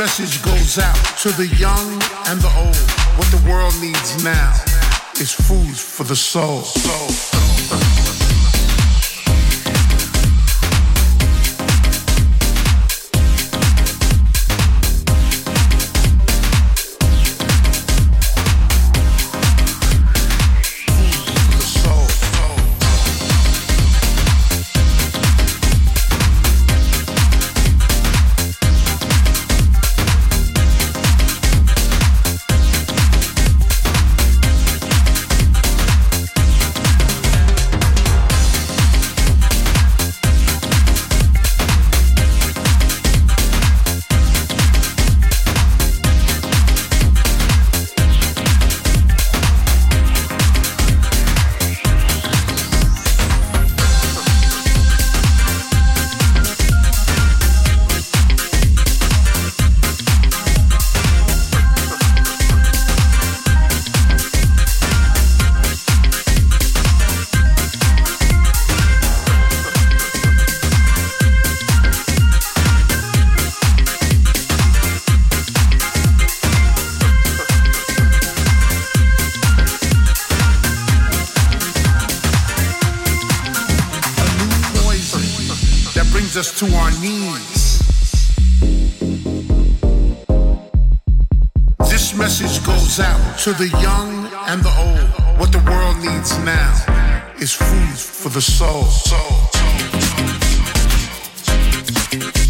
Message goes out to the young and the old. What the world needs now is food for the soul. The brings us to our knees. This message goes out to the young and the old. What the world needs now is food for the soul. piedi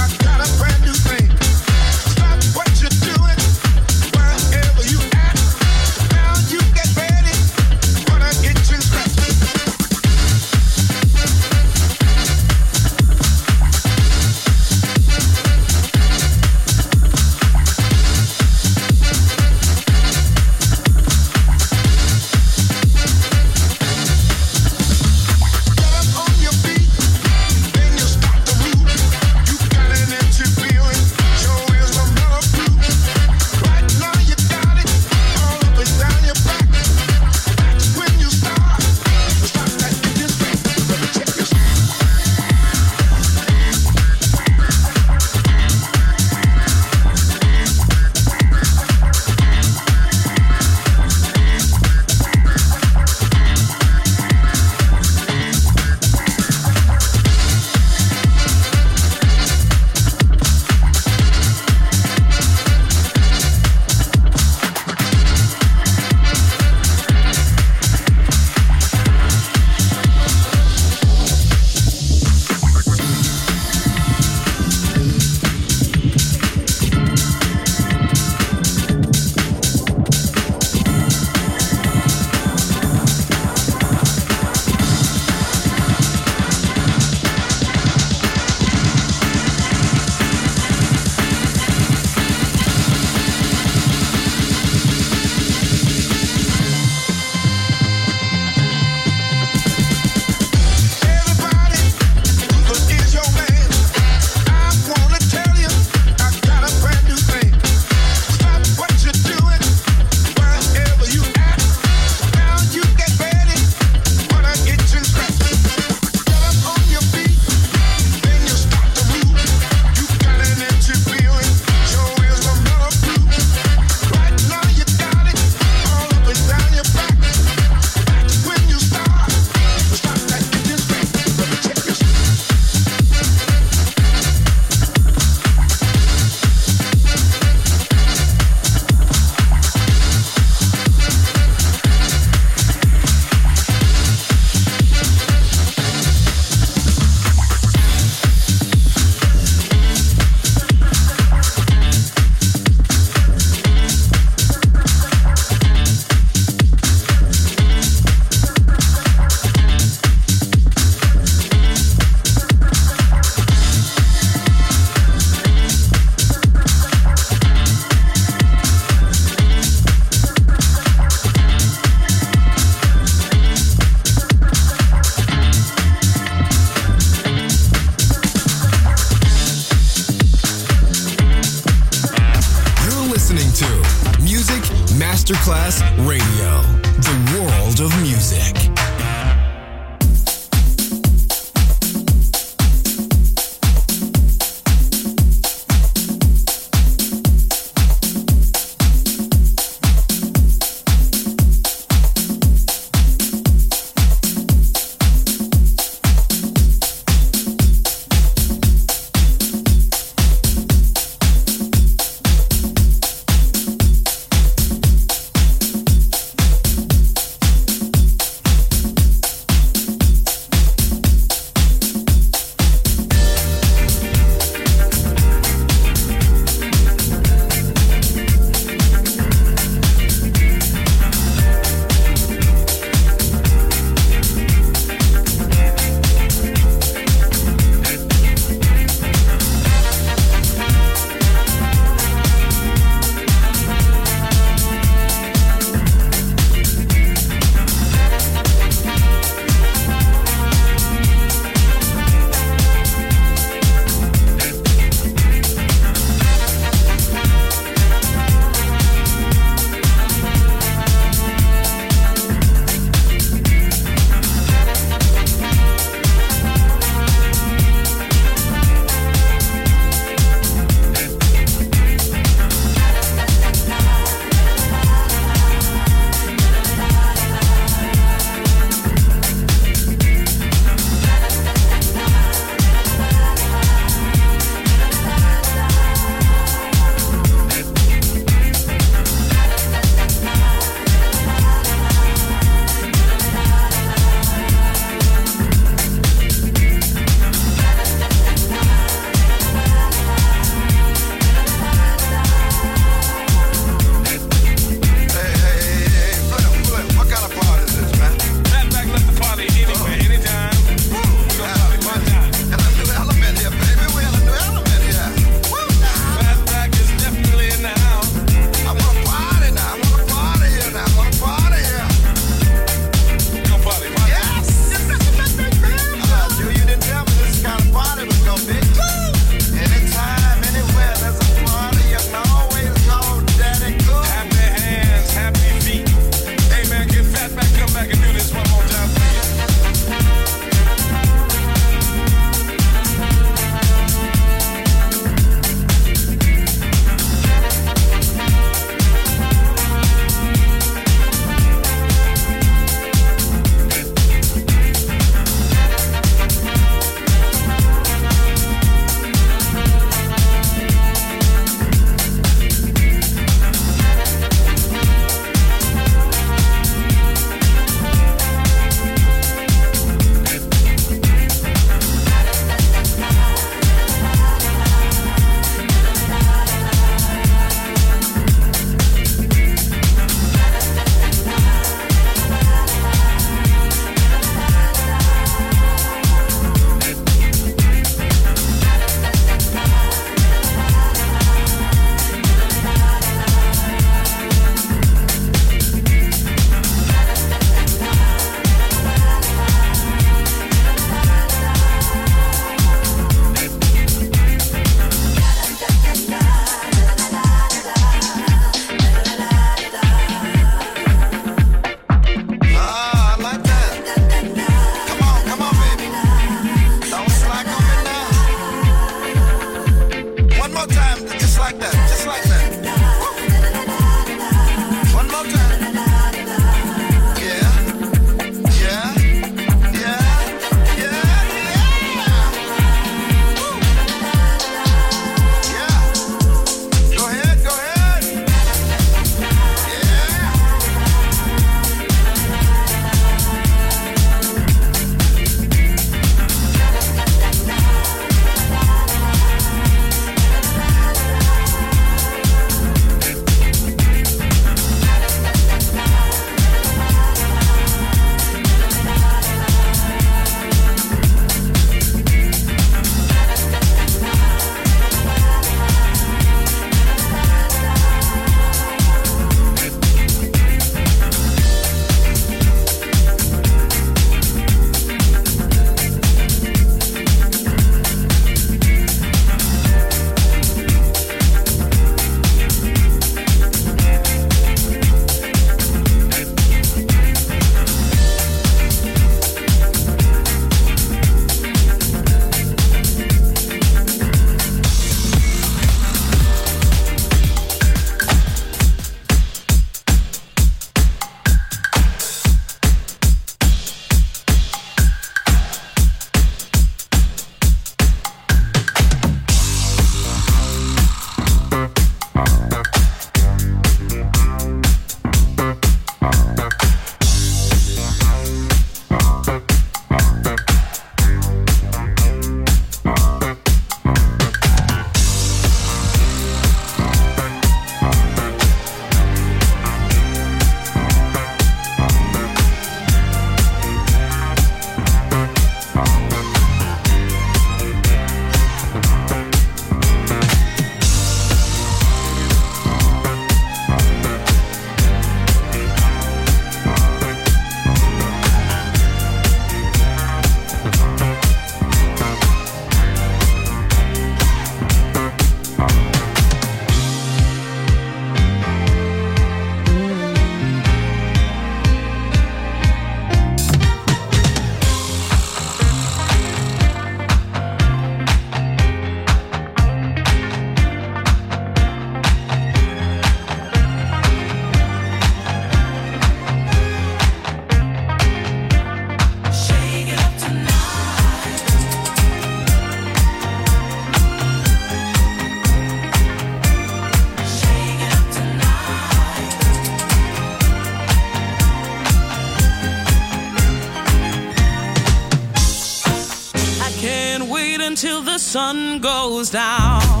sun goes down.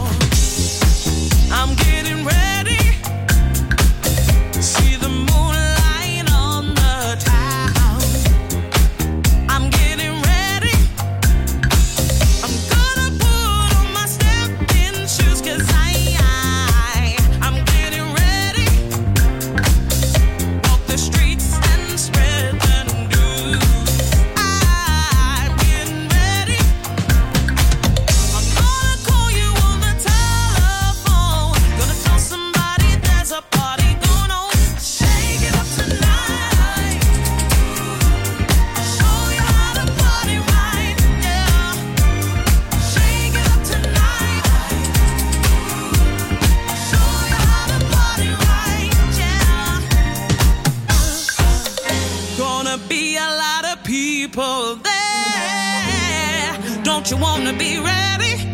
wanna be a lot of people there? Don't you wanna be ready?